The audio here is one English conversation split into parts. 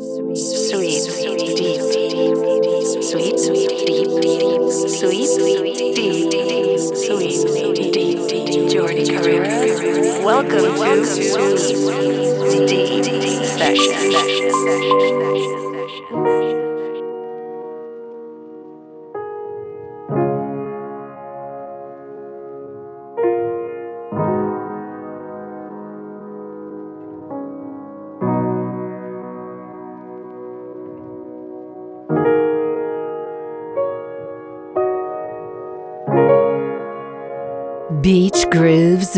Sweet, sweet, deep, sweet, sweet, deep, sweet, sweet, deep, sweet, deep, Jordi Carreras. Welcome to Sweet Deep Session.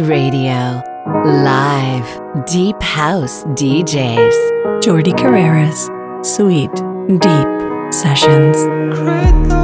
Radio. Live Deep House DJs. Jordi Carreras. Sweet Deep Sessions.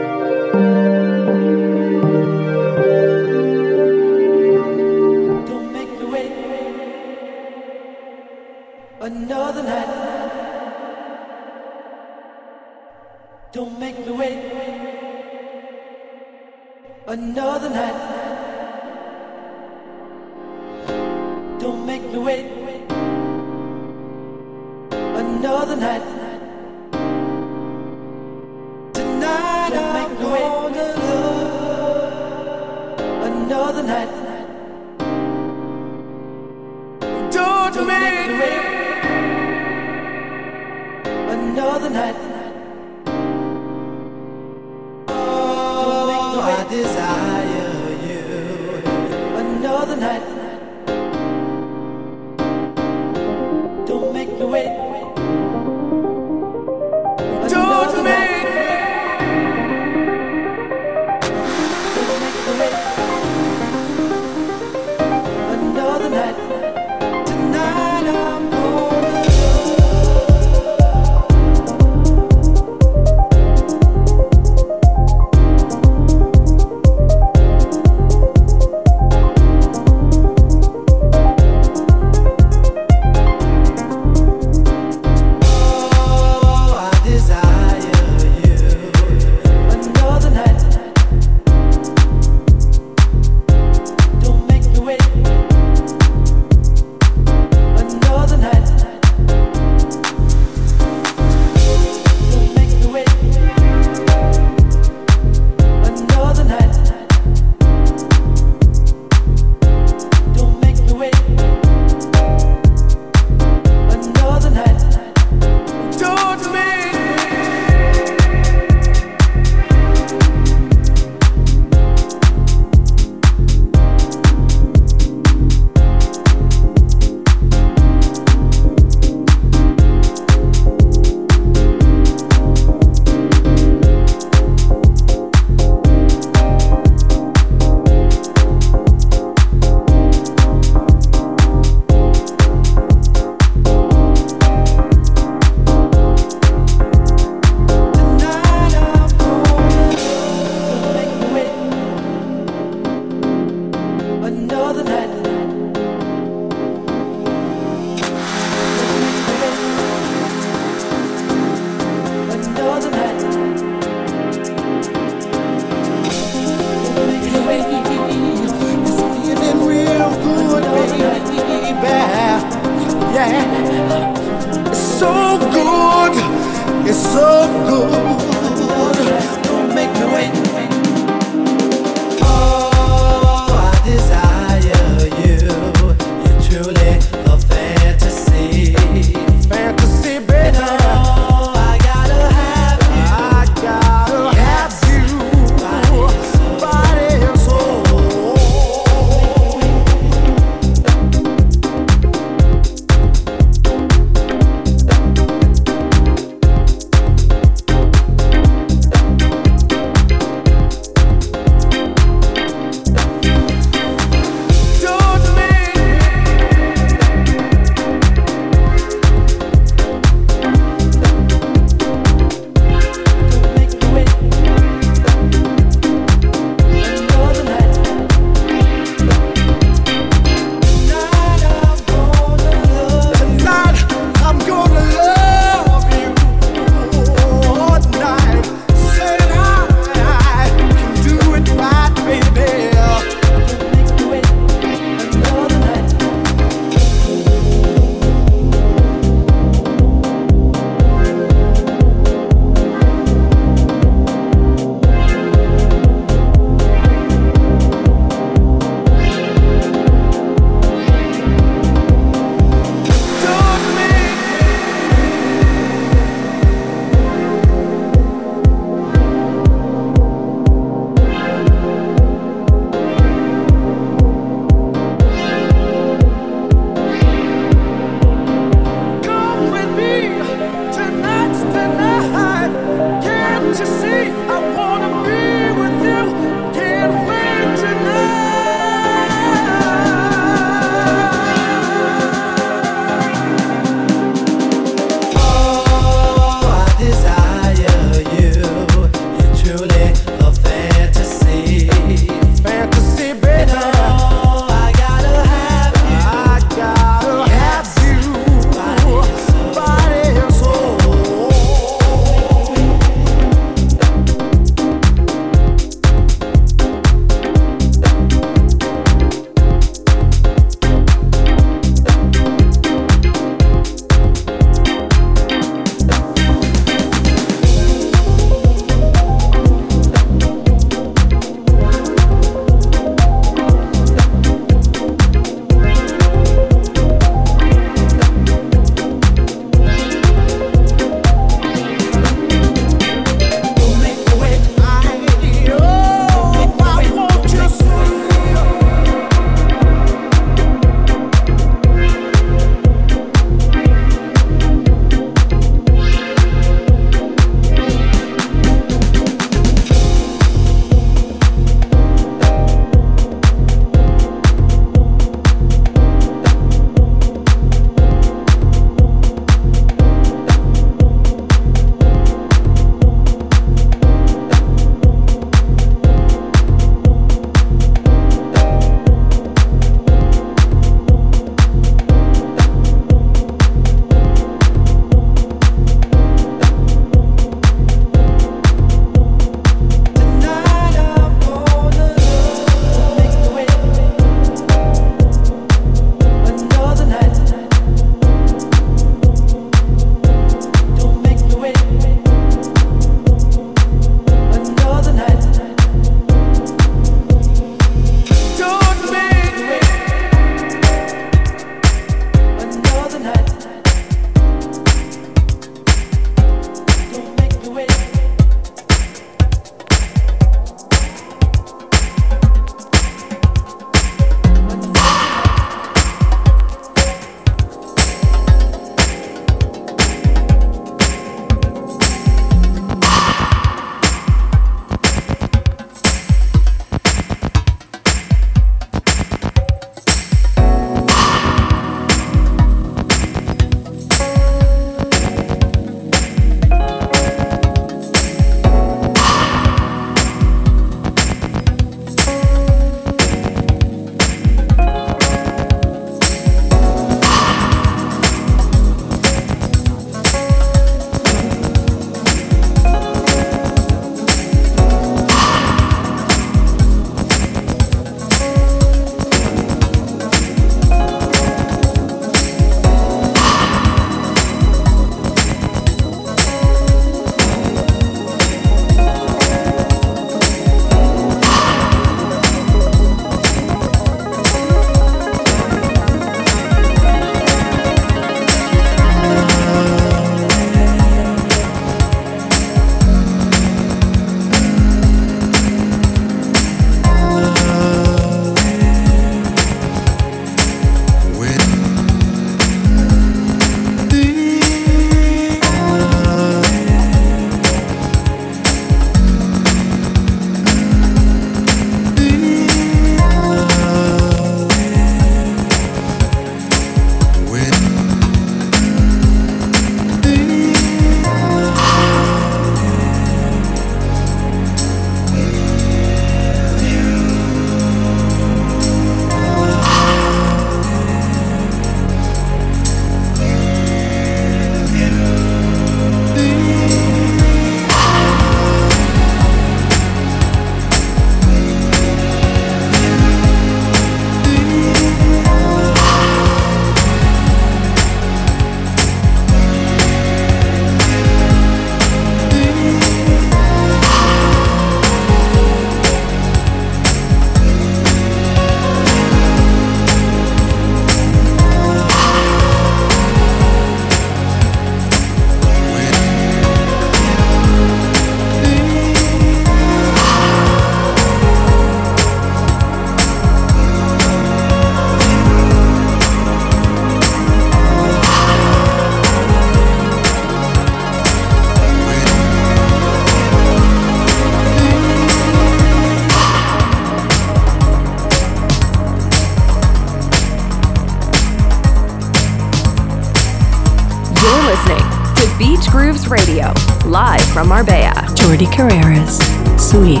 Jordi Carreras, Sweet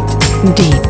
Deep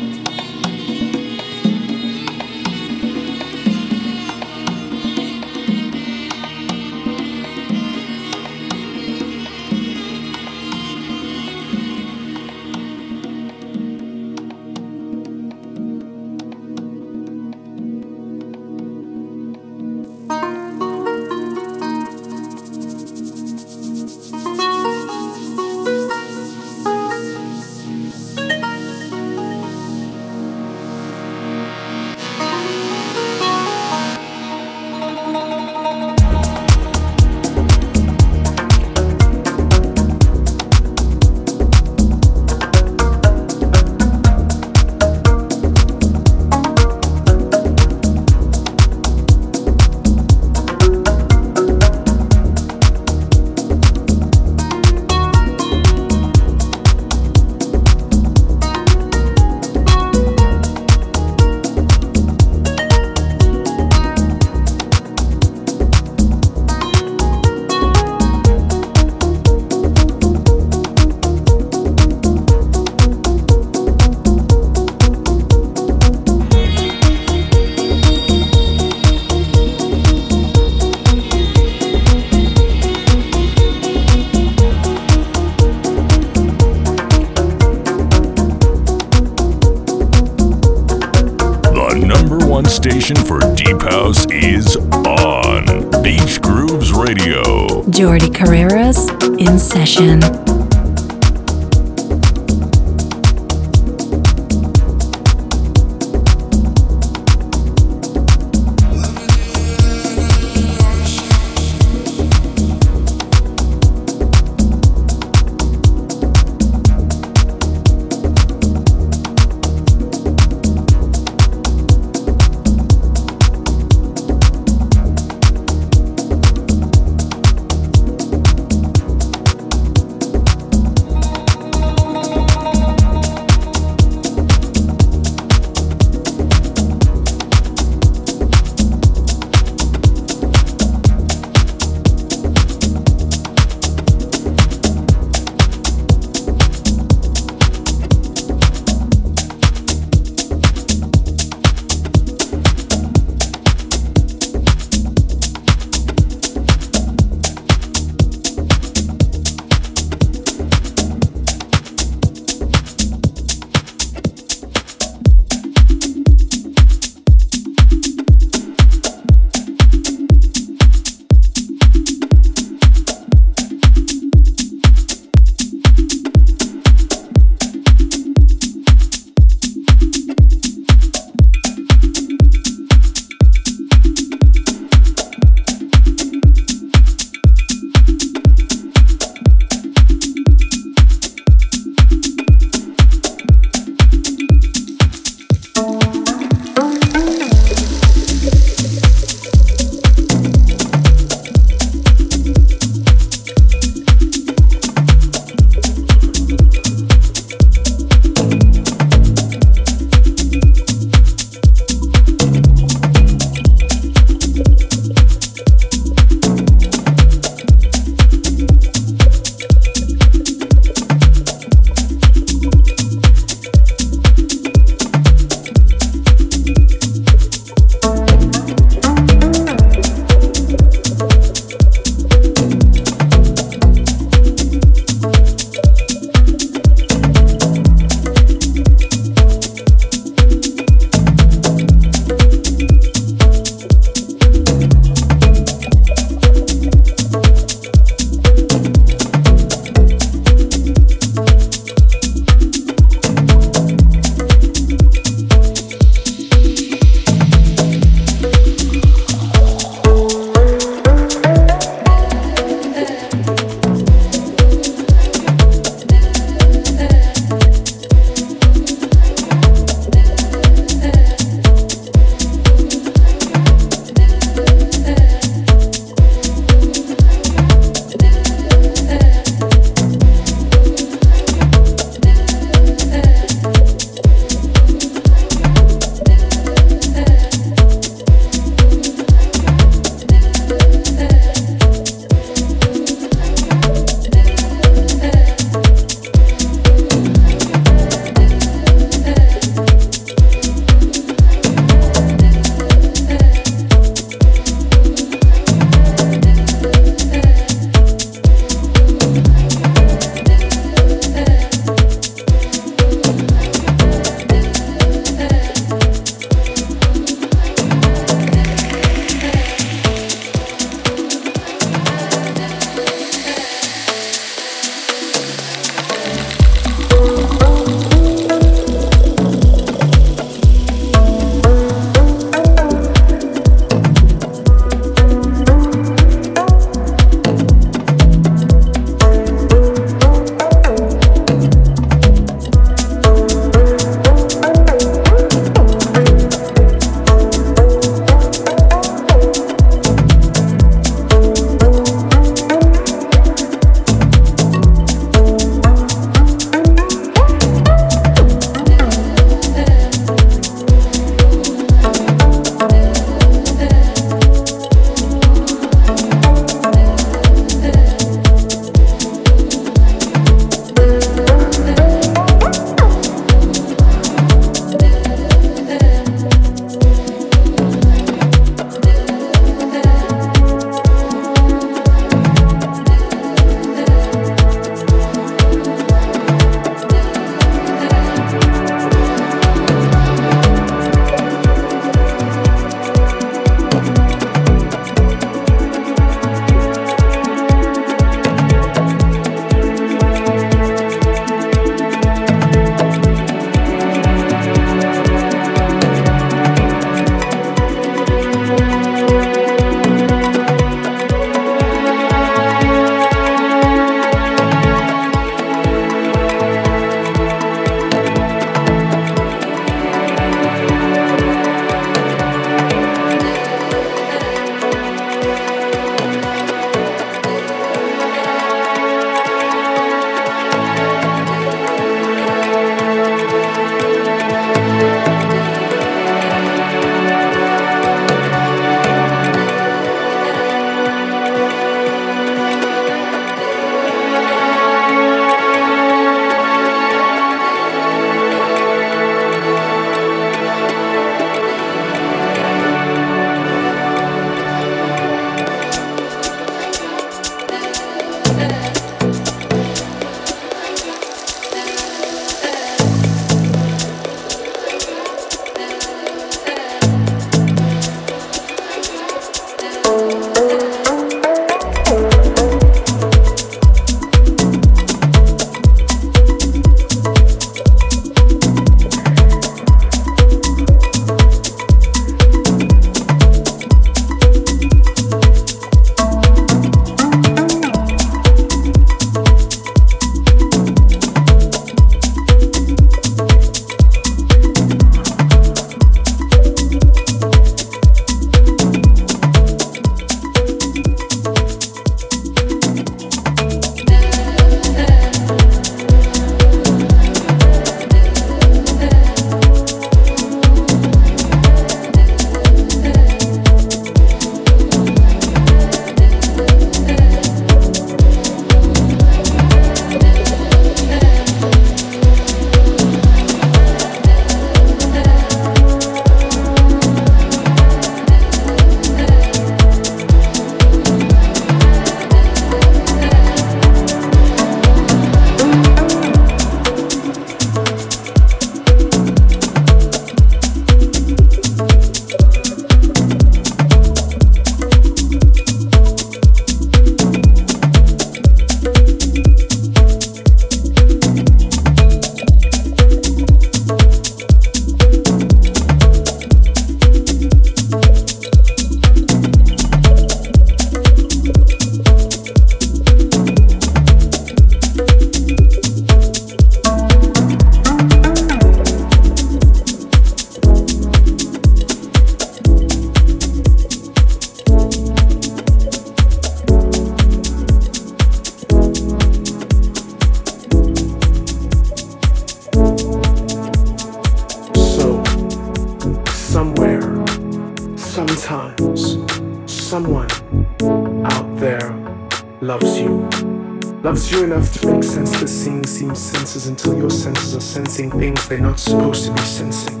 they're not supposed to be sensing.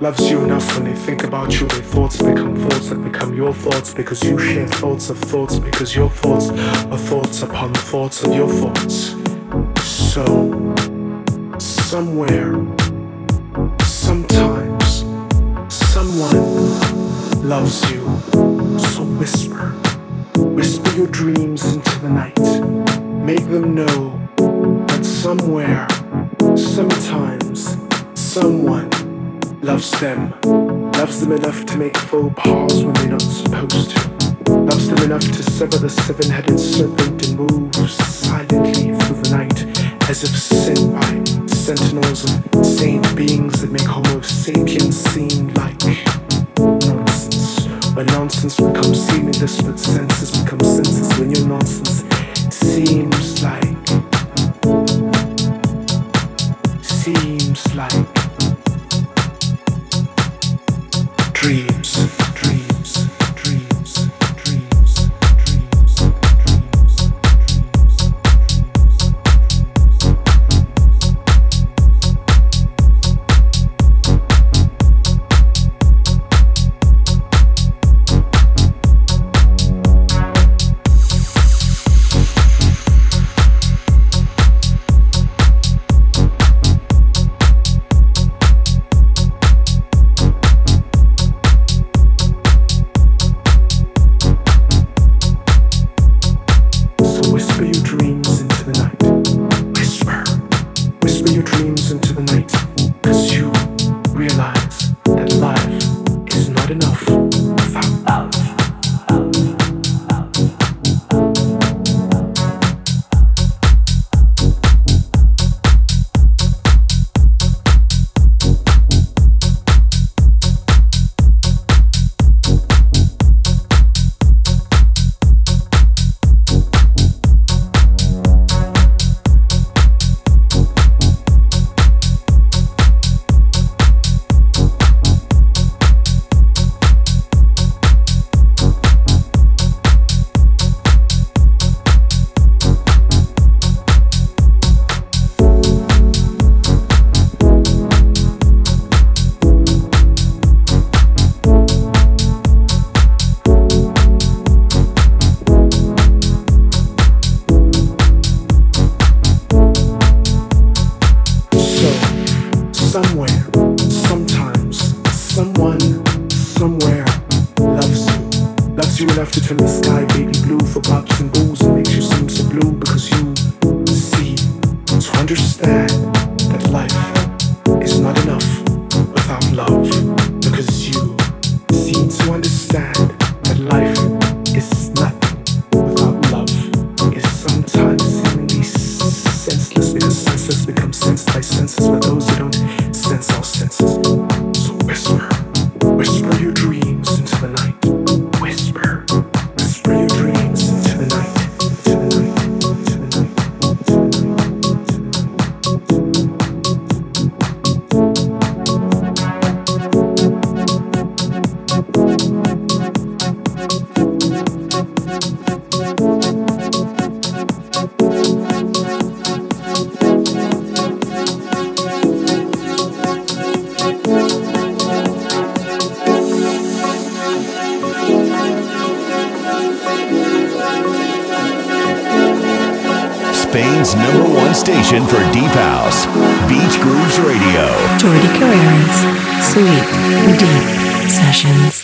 Loves you enough when they think about you, their thoughts become thoughts that become your thoughts because you share thoughts of thoughts because your thoughts are thoughts upon the thoughts of your thoughts. So, somewhere, sometimes, someone loves you. So whisper, whisper your dreams into the night. Make them know that somewhere, sometimes, someone loves them. Loves them enough to make faux pas when they're not supposed to. Loves them enough to sever the seven headed serpent and move silently through the night as if sent by sentinels of saint beings that make Homo sapiens seem like nonsense. When nonsense becomes seamless, but senses become senses when your nonsense seems like. Number one station for deep house, Beach Grooves Radio. Jordi Carreras, Sweet Deep Sessions.